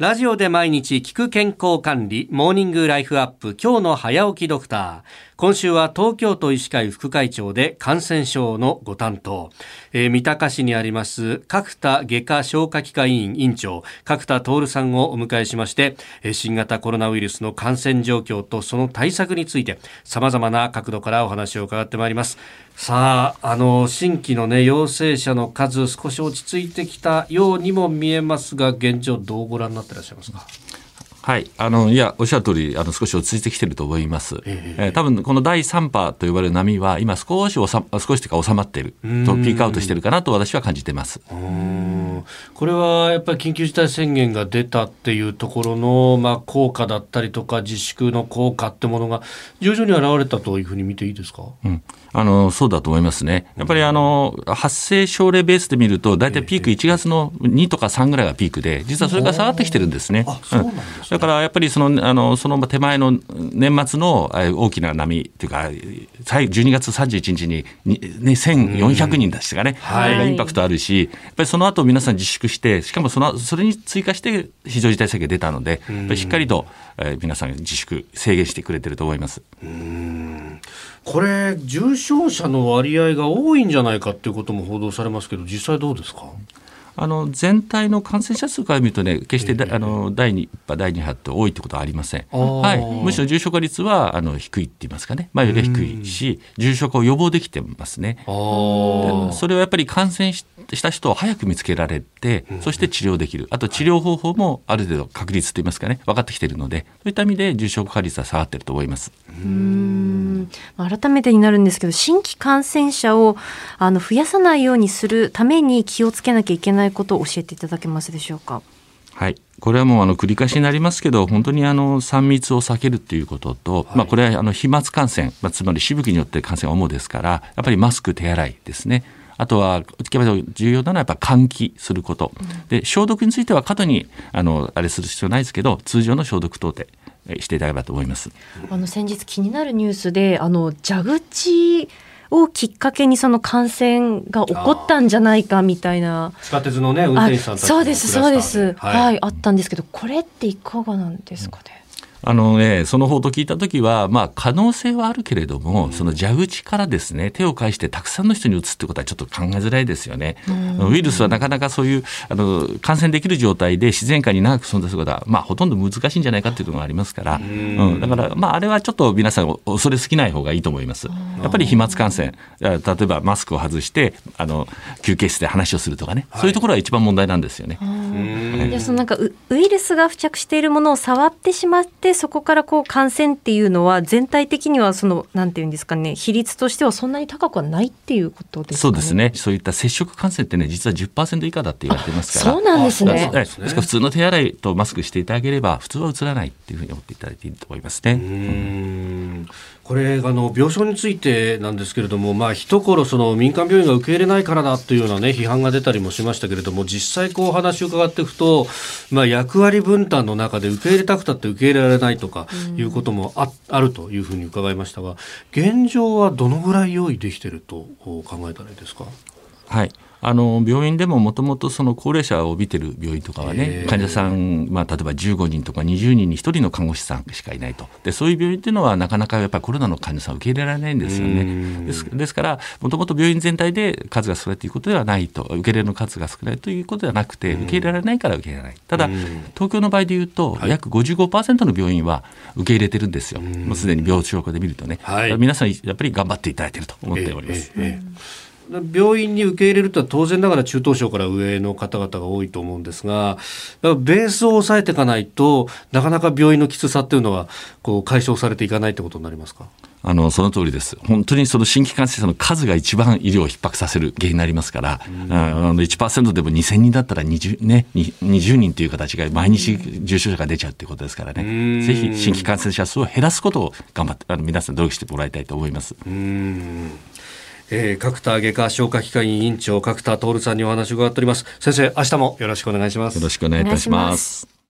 ラジオで毎日聞く健康管理、モーニングライフアップ、今日の早起きドクター。今週は東京都医師会副会長で感染症のご担当、えー、三鷹市にあります角田外科消化器科医院院長、角田徹さんをお迎えしまして、新型コロナウイルスの感染状況とその対策について、様々な角度からお話を伺ってまいります。さあ、あの、新規のね、陽性者の数少し落ち着いてきたようにも見えますが、現状どうご覧になってらっしゃいますか？はい、あのいやおっしゃる通りあの少し落ち着いてきてると思います、えー、えー、多分この第3波と呼ばれる波は今少しおさ少しというか収まっているとピークアウトしてるかなと私は感じてます。これはやっぱり緊急事態宣言が出たっていうところの、まあ、効果だったりとか自粛の効果ってものが徐々に現れたというふうに見ていいですか、うん、あのそうだと思いますね。やっぱりあの発生症例ベースで見ると大体ピーク1月の2とか3ぐらいがピークで実はそれが下がってきてるんですね。あそうなんですだからやっぱりそのあのその手前の年末の大きな波というか、12月31日にに、ね、1400人出してかね、はい、インパクトあるし、やっぱりその後皆さん自粛して、しかもそのそれに追加して非常事態宣言出たので、しっかりと、えー、皆さん自粛、制限してくれてると思います。これ、重症者の割合が多いんじゃないかということも報道されますけど、実際どうですか？あの全体の感染者数から見るとね、決してあの第2波、第2波って多いってことはありません、はい、むしろ重症化率はあの低いって言いますかね、前よりは低いし、重症化を予防できてますね。それはやっぱり感染した人を早く見つけられて、そして治療できる、あと治療方法もある程度確率といいますかね、分かってきているので、そういった意味で重症化率は下がっていると思います。うん。改めてになるんですけど、新規感染者をあの増やさないようにするために気をつけなきゃいけないないことを教えていただけますでしょうか？はい、これはもうあの繰り返しになりますけど、本当にあの3密を避けるということと、はい、まあ、これはあの飛沫感染、まあ、つまりしぶきによって感染が主ですから、やっぱりマスク、手洗いですね。あとは重要なのはやっぱ換気すること、で消毒については過度にあのあれする必要ないですけど通常の消毒等でしていただければと思います。あの先日気になるニュースであの蛇口をきっかけにその感染が起こったんじゃないかみたいな。地下鉄のね運転手さんたちそうですそうです、はい、はい、あったんですけどこれっていかがなんですかね、あのね、その報道聞いたときは、まあ、可能性はあるけれども、その蛇口からですね、手を介してたくさんの人に打つってことはちょっと考えづらいですよね。ウイルスはなかなかそういう、あの、感染できる状態で自然界に長く存在することは、まあ、ほとんど難しいんじゃないかっていうところがありますから、うん、だから、まあ、あれはちょっと皆さん恐れすぎない方がいいと思います。やっぱり飛沫感染、例えばマスクを外して、あの、休憩室で話をするとかね、そういうところは一番問題なんですよね。はい、そのなんかウイルスが付着しているものを触ってしまって、そこからこう感染っていうのは全体的にはそのなんていうんですかね比率としてはそんなに高くはないっていうことですか、ね、そうですね。そういった接触感染ってね実は10%以下だって言われてますから。そうなんですね。です。から普通の手洗いとマスクしていただければ普通はうつらないっていうふうに思っていただいていいと思いますね。うん。これあの病床についてなんですけれども、まあ一頃その民間病院が受け入れないからだというようなね批判が出たりもしましたけれども、実際こう話を伺っていくと、まあ役割分担の中で受け入れたくたって受け入れられないないとかいうこともあ,、あるというふうに伺いましたが、現状はどのぐらい用意できていると考えたらいいですか？はい。あの病院でももともとその高齢者を帯びてる病院とかはね患者さん、まあ、例えば15人とか20人に1人の看護師さんしかいないと。でそういう病院っていうのはなかなかやっぱりコロナの患者さんを受け入れられないんですよね。ですですからもともと病院全体で数が少ないということではないと受け入れる数が少ないということではなくて受け入れられないから受け入れられない。ただ東京の場合でいうと約55%の病院は受け入れてるんですよ。もうすでに病床で見るとね、はい、皆さんやっぱり頑張っていただいていると思っております。えーえー病院に受け入れるとは当然ながら中等症から上の方々が多いと思うんですが、ベースを抑えていかないとなかなか病院のきつさっていうのはこう解消されていかないってことになりますか？あのその通りです、本当にその新規感染者の数が一番医療を逼迫させる原因になりますから、うん、あの1%でも2000人だったら 20,、ね、20人という形が毎日重症者が出ちゃうということですからね、ぜひ新規感染者数を減らすことを頑張って、あの皆さん、努力してもらいたいと思います。うんえー、角田外科消化器科医院長角田徹さんにお話を伺っております。先生明日もよろしくお願いします。よろしくお願いいたします。